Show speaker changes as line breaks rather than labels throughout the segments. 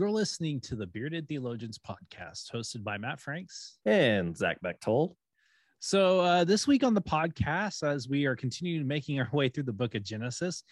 You're listening to the Bearded Theologians podcast, hosted by Matt Franks
and Zach Bechtold.
So, uh, this week on the podcast, as we are continuing making our way through the book of Genesis,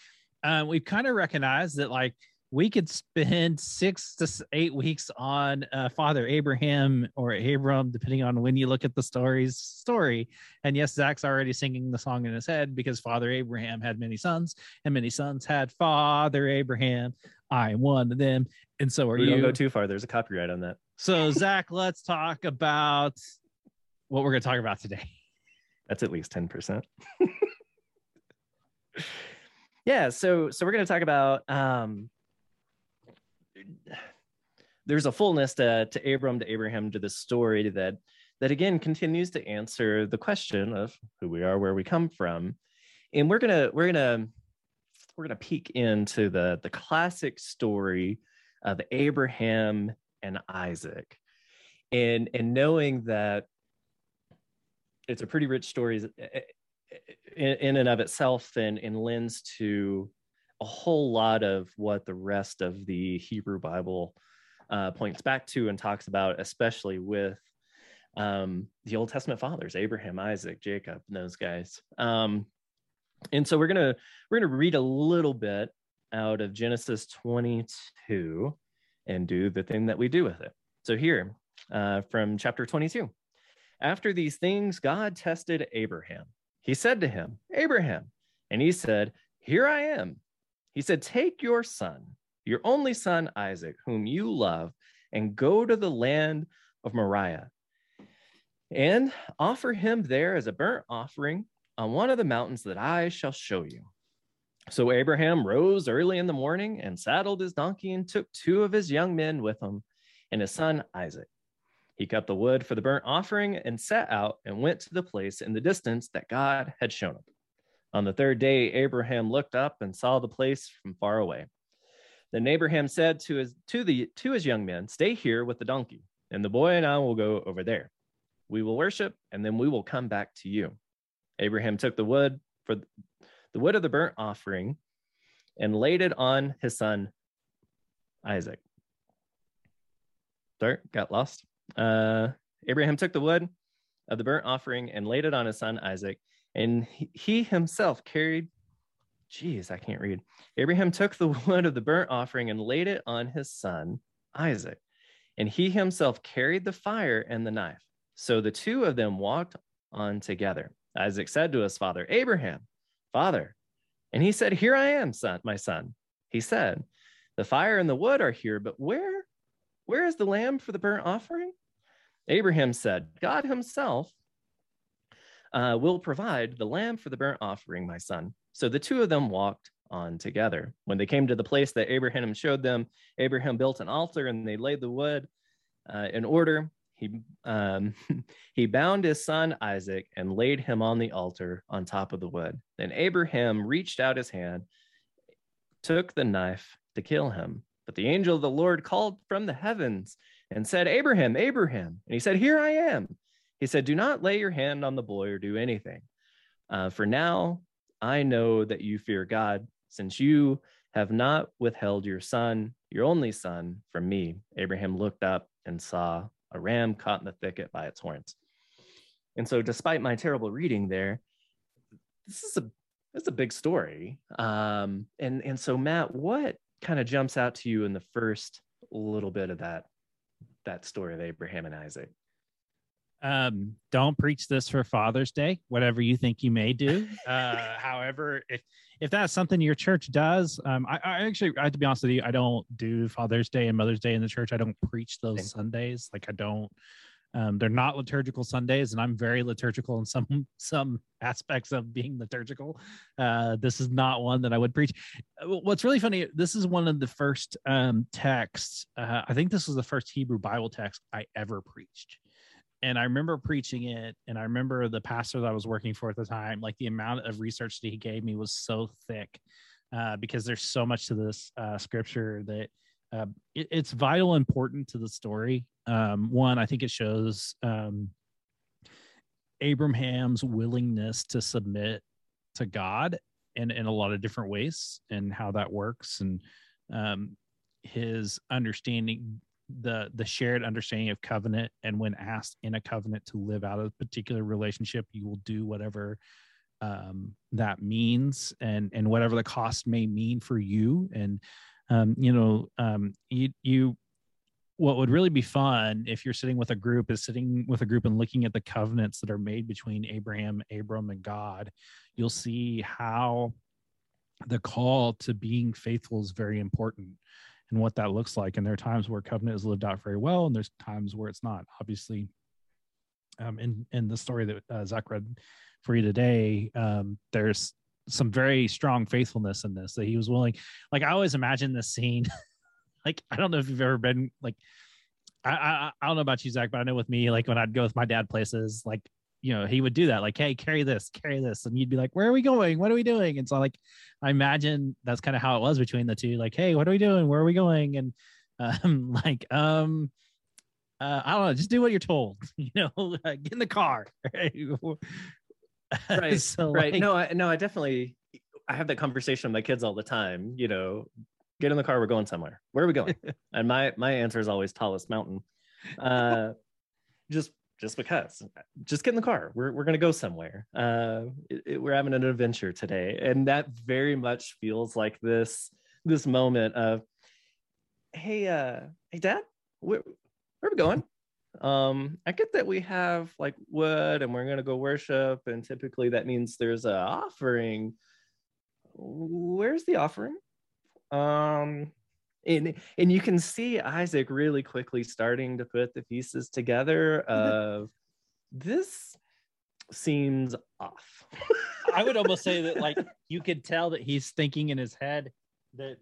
uh, we've kind of recognized that, like, we could spend six to eight weeks on uh, Father Abraham or Abram, depending on when you look at the story's story. And yes, Zach's already singing the song in his head because Father Abraham had many sons, and many sons had Father Abraham. I am one of them, and so are
we
you.
Don't go too far. There's a copyright on that.
So Zach, let's talk about what we're going to talk about today.
That's at least ten percent. yeah. So so we're going to talk about um there's a fullness to, to Abram, to Abraham, to this story that that again continues to answer the question of who we are, where we come from. And we're gonna we're gonna we're gonna peek into the the classic story of Abraham and Isaac. And and knowing that it's a pretty rich story eh, eh, in, in and of itself and, and lends to a whole lot of what the rest of the Hebrew Bible uh, points back to and talks about, especially with um, the Old Testament fathers, Abraham, Isaac, Jacob, and those guys. Um, and so we're gonna we're gonna read a little bit out of Genesis 22 and do the thing that we do with it. So here, uh, from chapter 22. After these things, God tested Abraham. He said to him, Abraham, and he said, Here I am. He said, Take your son, your only son Isaac, whom you love, and go to the land of Moriah and offer him there as a burnt offering on one of the mountains that I shall show you. So Abraham rose early in the morning and saddled his donkey and took two of his young men with him and his son Isaac. He cut the wood for the burnt offering and set out and went to the place in the distance that God had shown him. On the third day, Abraham looked up and saw the place from far away. Then Abraham said to his to the to his young men, "Stay here with the donkey, and the boy and I will go over there. We will worship, and then we will come back to you." Abraham took the wood for the wood of the burnt offering and laid it on his son Isaac. Sorry, got lost. Uh, Abraham took the wood of the burnt offering and laid it on his son Isaac. And he, himself carried, geez, I can't read. Abraham took the wood of the burnt offering and laid it on his son Isaac. And he himself carried the fire and the knife. So the two of them walked on together. Isaac said to his father, Abraham, father. And he said, Here I am, son, my son. He said, The fire and the wood are here, but where, where is the lamb for the burnt offering? Abraham said, God himself uh, will provide the lamb for the burnt offering, my son. So the two of them walked on together. When they came to the place that Abraham showed them, Abraham built an altar and they laid the wood uh, in order. He, um, he bound his son Isaac and laid him on the altar on top of the wood. Then Abraham reached out his hand, took the knife to kill him. But the angel of the Lord called from the heavens and said, Abraham, Abraham. And he said, Here I am. He said, Do not lay your hand on the boy or do anything. Uh, for now, I know that you fear God, since you have not withheld your son, your only son, from me. Abraham looked up and saw a ram caught in the thicket by its horns. And so, despite my terrible reading there, this is a this is a big story. Um, and and so, Matt, what kind of jumps out to you in the first little bit of that that story of Abraham and Isaac?
Um, don't preach this for Father's Day, whatever you think you may do. Uh, however, if if that's something your church does, um, I, I, actually, I have to be honest with you, I don't do Father's Day and Mother's Day in the church. I don't preach those. Sundays. Like I don't. Um, they're not liturgical Sundays, and I'm very liturgical in some some aspects of being liturgical. Uh, this is not one that I would preach. Uh, what's really funny, this is one of the first um, texts. Uh, I think this was the first Hebrew Bible text I ever preached and I remember preaching it, and I remember the pastor that I was working for at the time, like the amount of research that he gave me was so thick, uh, because there's so much to this uh, scripture that uh, it, it's vital important to the story. Um, one, I think it shows um, Abraham's willingness to submit to God in in a lot of different ways, and how that works, and um, his understanding the the shared understanding of covenant and when asked in a covenant to live out a particular relationship you will do whatever um, that means and and whatever the cost may mean for you and um, you know um, you you what would really be fun if you're sitting with a group is sitting with a group and looking at the covenants that are made between Abraham, Abram, and God. You'll see how the call to being faithful is very important and what that looks like. And there are times where covenant is lived out very well, and there's times where it's not. Obviously, um, in in the story that uh, Zach read for you today, um, there's some very strong faithfulness in this that he was willing. Like I always imagine this scene. like I don't know if you've ever been like. I, I I don't know about you, Zach, but I know with me, like when I'd go with my dad places, like you know, he would do that, like, hey, carry this, carry this. And you'd be like, where are we going? What are we doing? And so, like, I imagine that's kind of how it was between the two. Like, hey, what are we doing? Where are we going? And um, like, um, uh, I don't know, just do what you're told, you know, get in the car.
Right. so, right. Like, no, I, no, I definitely, I have that conversation with my kids all the time, you know, get in the car. We're going somewhere. Where are we going? and my, my answer is always tallest mountain. Uh, just just because just get in the car. We're, we're going to go somewhere. Uh, it, it, we're having an adventure today. And that very much feels like this this moment of hey uh hey dad where, where are we going? Um i get that we have like wood and we're going to go worship and typically that means there's a offering. Where's the offering? Um and and you can see Isaac really quickly starting to put the pieces together of this seems off.
I would almost say that like you could tell that he's thinking in his head that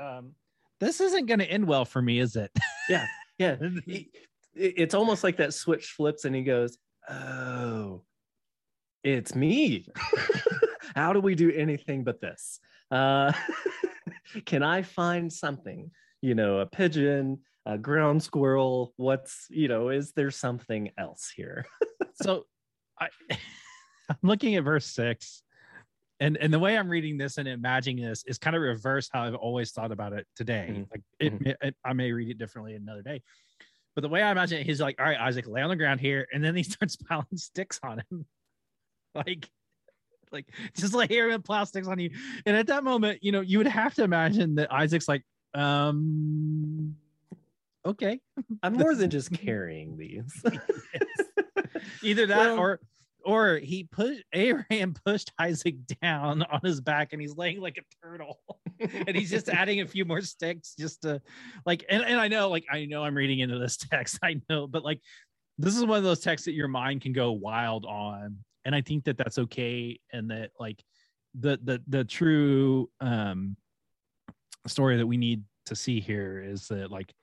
um this isn't going to end well for me, is it?
yeah. Yeah. He, it's almost like that switch flips and he goes, "Oh, it's me. How do we do anything but this?" Uh can I find something? You know, a pigeon, a ground squirrel. What's, you know, is there something else here?
so I, I'm looking at verse six. And, and the way I'm reading this and imagining this is kind of reverse how I've always thought about it today. Mm-hmm. Like it, mm-hmm. it, I may read it differently another day, but the way I imagine it, he's like, "All right, Isaac, lay on the ground here," and then he starts piling sticks on him, like like just like here with plastics on you. And at that moment, you know, you would have to imagine that Isaac's like, um, okay.
I'm more than just carrying these.
Either that well, or or he put Abraham pushed Isaac down on his back and he's laying like a turtle. and he's just adding a few more sticks just to like and, and I know like I know I'm reading into this text. I know, but like this is one of those texts that your mind can go wild on and i think that that's okay and that like the the the true um story that we need to see here is that like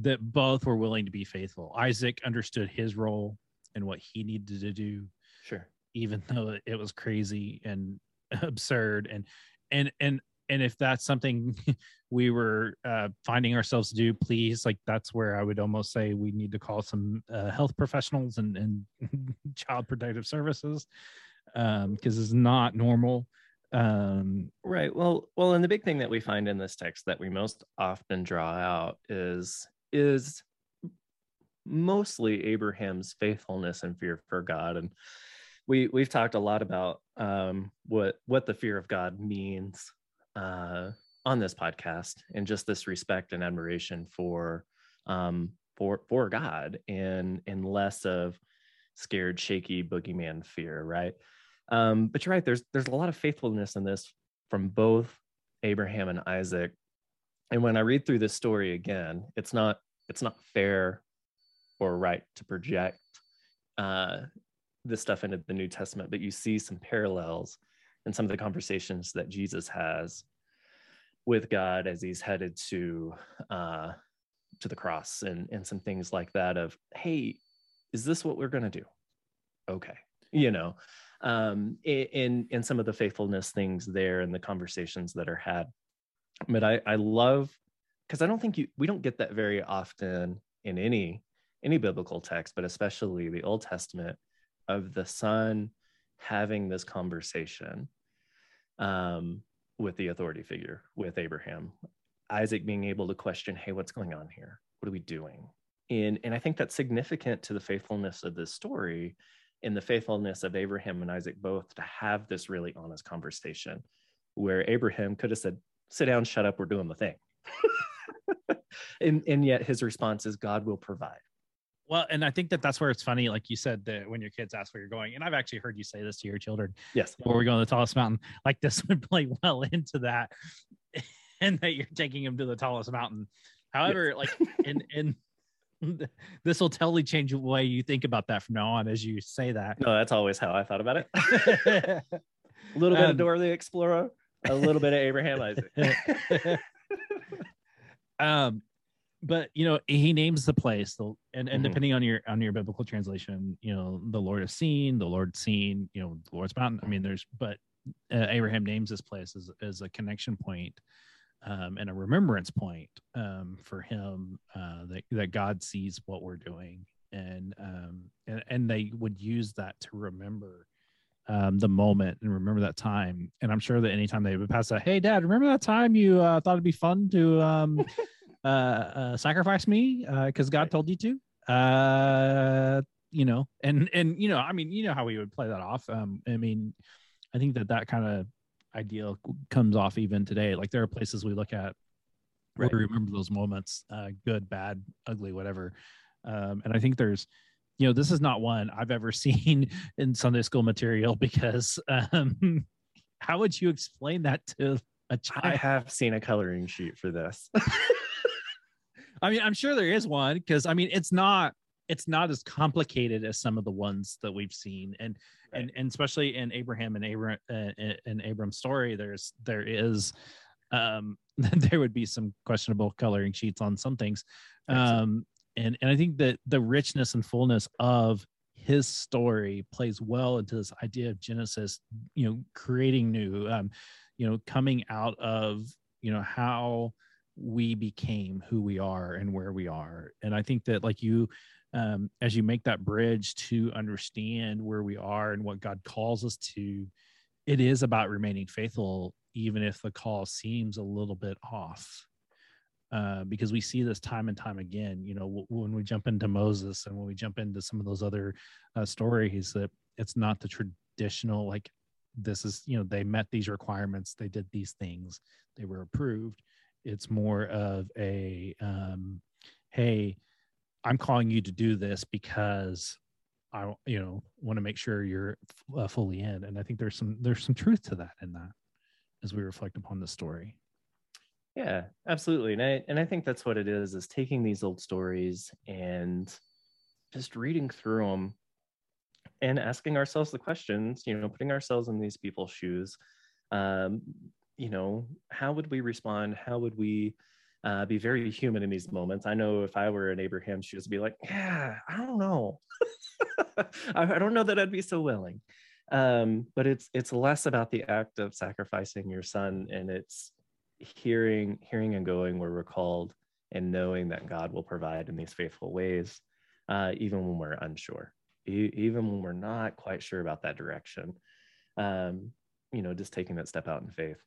that both were willing to be faithful. Isaac understood his role and what he needed to do
sure.
even though it was crazy and absurd and and and and if that's something we were uh, finding ourselves to do, please, like that's where I would almost say we need to call some uh, health professionals and, and child protective services because um, it's not normal.
Um, right. Well, well, and the big thing that we find in this text that we most often draw out is is mostly Abraham's faithfulness and fear for God and we we've talked a lot about um, what what the fear of God means uh, on this podcast and just this respect and admiration for um, for for God and and less of scared, shaky boogeyman fear, right? Um, but you're right. There's there's a lot of faithfulness in this from both Abraham and Isaac. And when I read through this story again, it's not it's not fair or right to project uh, this stuff into the New Testament, but you see some parallels and some of the conversations that Jesus has with God as he's headed to uh, to the cross and and some things like that of hey is this what we're going to do? Okay. You know, um, in, in some of the faithfulness things there and the conversations that are had. But I, I love, because I don't think you, we don't get that very often in any, any biblical text, but especially the Old Testament of the son having this conversation um, with the authority figure, with Abraham, Isaac being able to question, hey, what's going on here? What are we doing? And, and I think that's significant to the faithfulness of this story and the faithfulness of Abraham and Isaac both to have this really honest conversation where Abraham could have said, sit down, shut up, we're doing the thing. and, and yet his response is, God will provide.
Well, and I think that that's where it's funny, like you said, that when your kids ask where you're going, and I've actually heard you say this to your children.
Yes.
Where we're going to the tallest mountain, like this would play well into that, and that you're taking them to the tallest mountain. However, yes. like in in this will totally change the way you think about that from now on as you say that.
No, that's always how I thought about it. a little bit um, of Dora the Explorer, a little bit of Abraham Isaac.
um, but you know he names the place the, and, and mm-hmm. depending on your on your biblical translation you know the lord is seen the lord seen you know the lord's mountain i mean there's but uh, abraham names this place as, as a connection point um, and a remembrance point um, for him uh, that, that god sees what we're doing and um and, and they would use that to remember um, the moment and remember that time. And I'm sure that anytime they would pass that, hey, dad, remember that time you uh, thought it'd be fun to um, uh, uh, sacrifice me because uh, God told you to. Uh, you know, and and you know, I mean, you know how we would play that off. Um, I mean, I think that that kind of ideal comes off even today. Like there are places we look at right. where we remember those moments, uh, good, bad, ugly, whatever. Um, and I think there's, you know, this is not one I've ever seen in Sunday school material because um, how would you explain that to a child? I
have seen a coloring sheet for this.
I mean, I'm sure there is one because I mean, it's not it's not as complicated as some of the ones that we've seen, and right. and and especially in Abraham and Abram uh, in Abram's story, there's there is um there would be some questionable coloring sheets on some things, um and and I think that the richness and fullness of his story plays well into this idea of Genesis, you know, creating new, um, you know, coming out of you know how we became who we are and where we are and i think that like you um, as you make that bridge to understand where we are and what god calls us to it is about remaining faithful even if the call seems a little bit off uh, because we see this time and time again you know w- when we jump into moses and when we jump into some of those other uh, stories that it's not the traditional like this is you know they met these requirements they did these things they were approved it's more of a um, hey i'm calling you to do this because i you know want to make sure you're uh, fully in. And i think there's some there's some truth to that in that as we reflect upon the story.
Yeah absolutely. And i and i think that's what it is is taking these old stories and just reading through them and asking ourselves the questions you know putting ourselves in these people's shoes um, you know, how would we respond? How would we uh, be very human in these moments? I know if I were an in Abraham's shoes, be like, yeah, I don't know. I, don't know that I'd be so willing. Um, but it's it's less about the act of sacrificing your son, and it's hearing hearing and going where we're called, and knowing that God will provide in these faithful ways, uh, even when we're unsure, e- even when we're not quite sure about that direction. Um, you know, just taking that step out in faith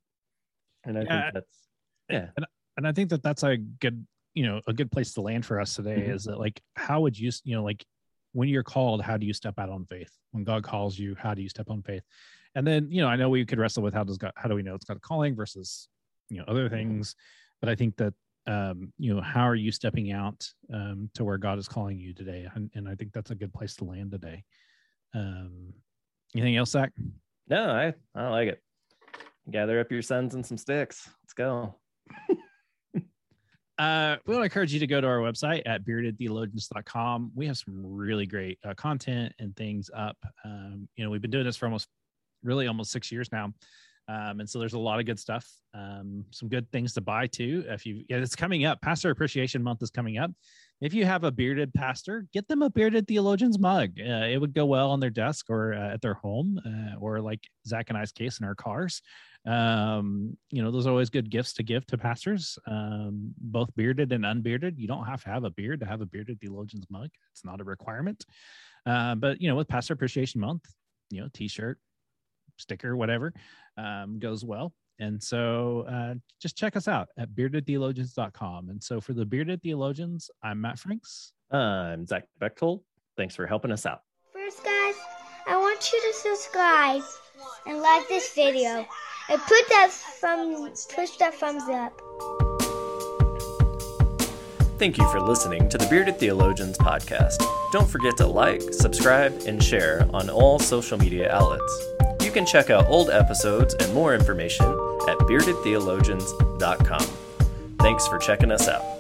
and I yeah. think that's yeah,
and, and I think that that's a good you know a good place to land for us today mm-hmm. is that like how would you you know like when you're called how do you step out on faith? When god calls you how do you step on faith? And then you know i know we could wrestle with how does god how do we know it's god calling versus you know other mm-hmm. things but i think that um you know how are you stepping out um to where god is calling you today? And, and i think that's a good place to land today. Um anything else zach?
No i i like it gather up your sons and some sticks. Let's go.
uh, we want to encourage you to go to our website at beardedtheologians.com. We have some really great uh, content and things up. Um, you know, we've been doing this for almost really almost six years now. Um, and so there's a lot of good stuff, um, some good things to buy too. If you, yeah, it's coming up. Pastor Appreciation Month is coming up. If you have a bearded pastor, get them a bearded theologian's mug. Uh, it would go well on their desk or uh, at their home, uh, or like Zach and I's case in our cars. Um, you know, those are always good gifts to give to pastors, um, both bearded and unbearded. You don't have to have a beard to have a bearded theologian's mug. It's not a requirement. Uh, but you know, with Pastor Appreciation Month, you know, T-shirt, sticker, whatever, um, goes well. And so uh, just check us out at beardedtheologians.com. And so for the Bearded Theologians, I'm Matt Franks.
I'm Zach Bechtold. Thanks for helping us out.
First, guys, I want you to subscribe and like this video and put that thumb, push that thumbs up.
Thank you for listening to the Bearded Theologians podcast. Don't forget to like, subscribe, and share on all social media outlets. You can check out old episodes and more information at beardedtheologians.com. Thanks for checking us out.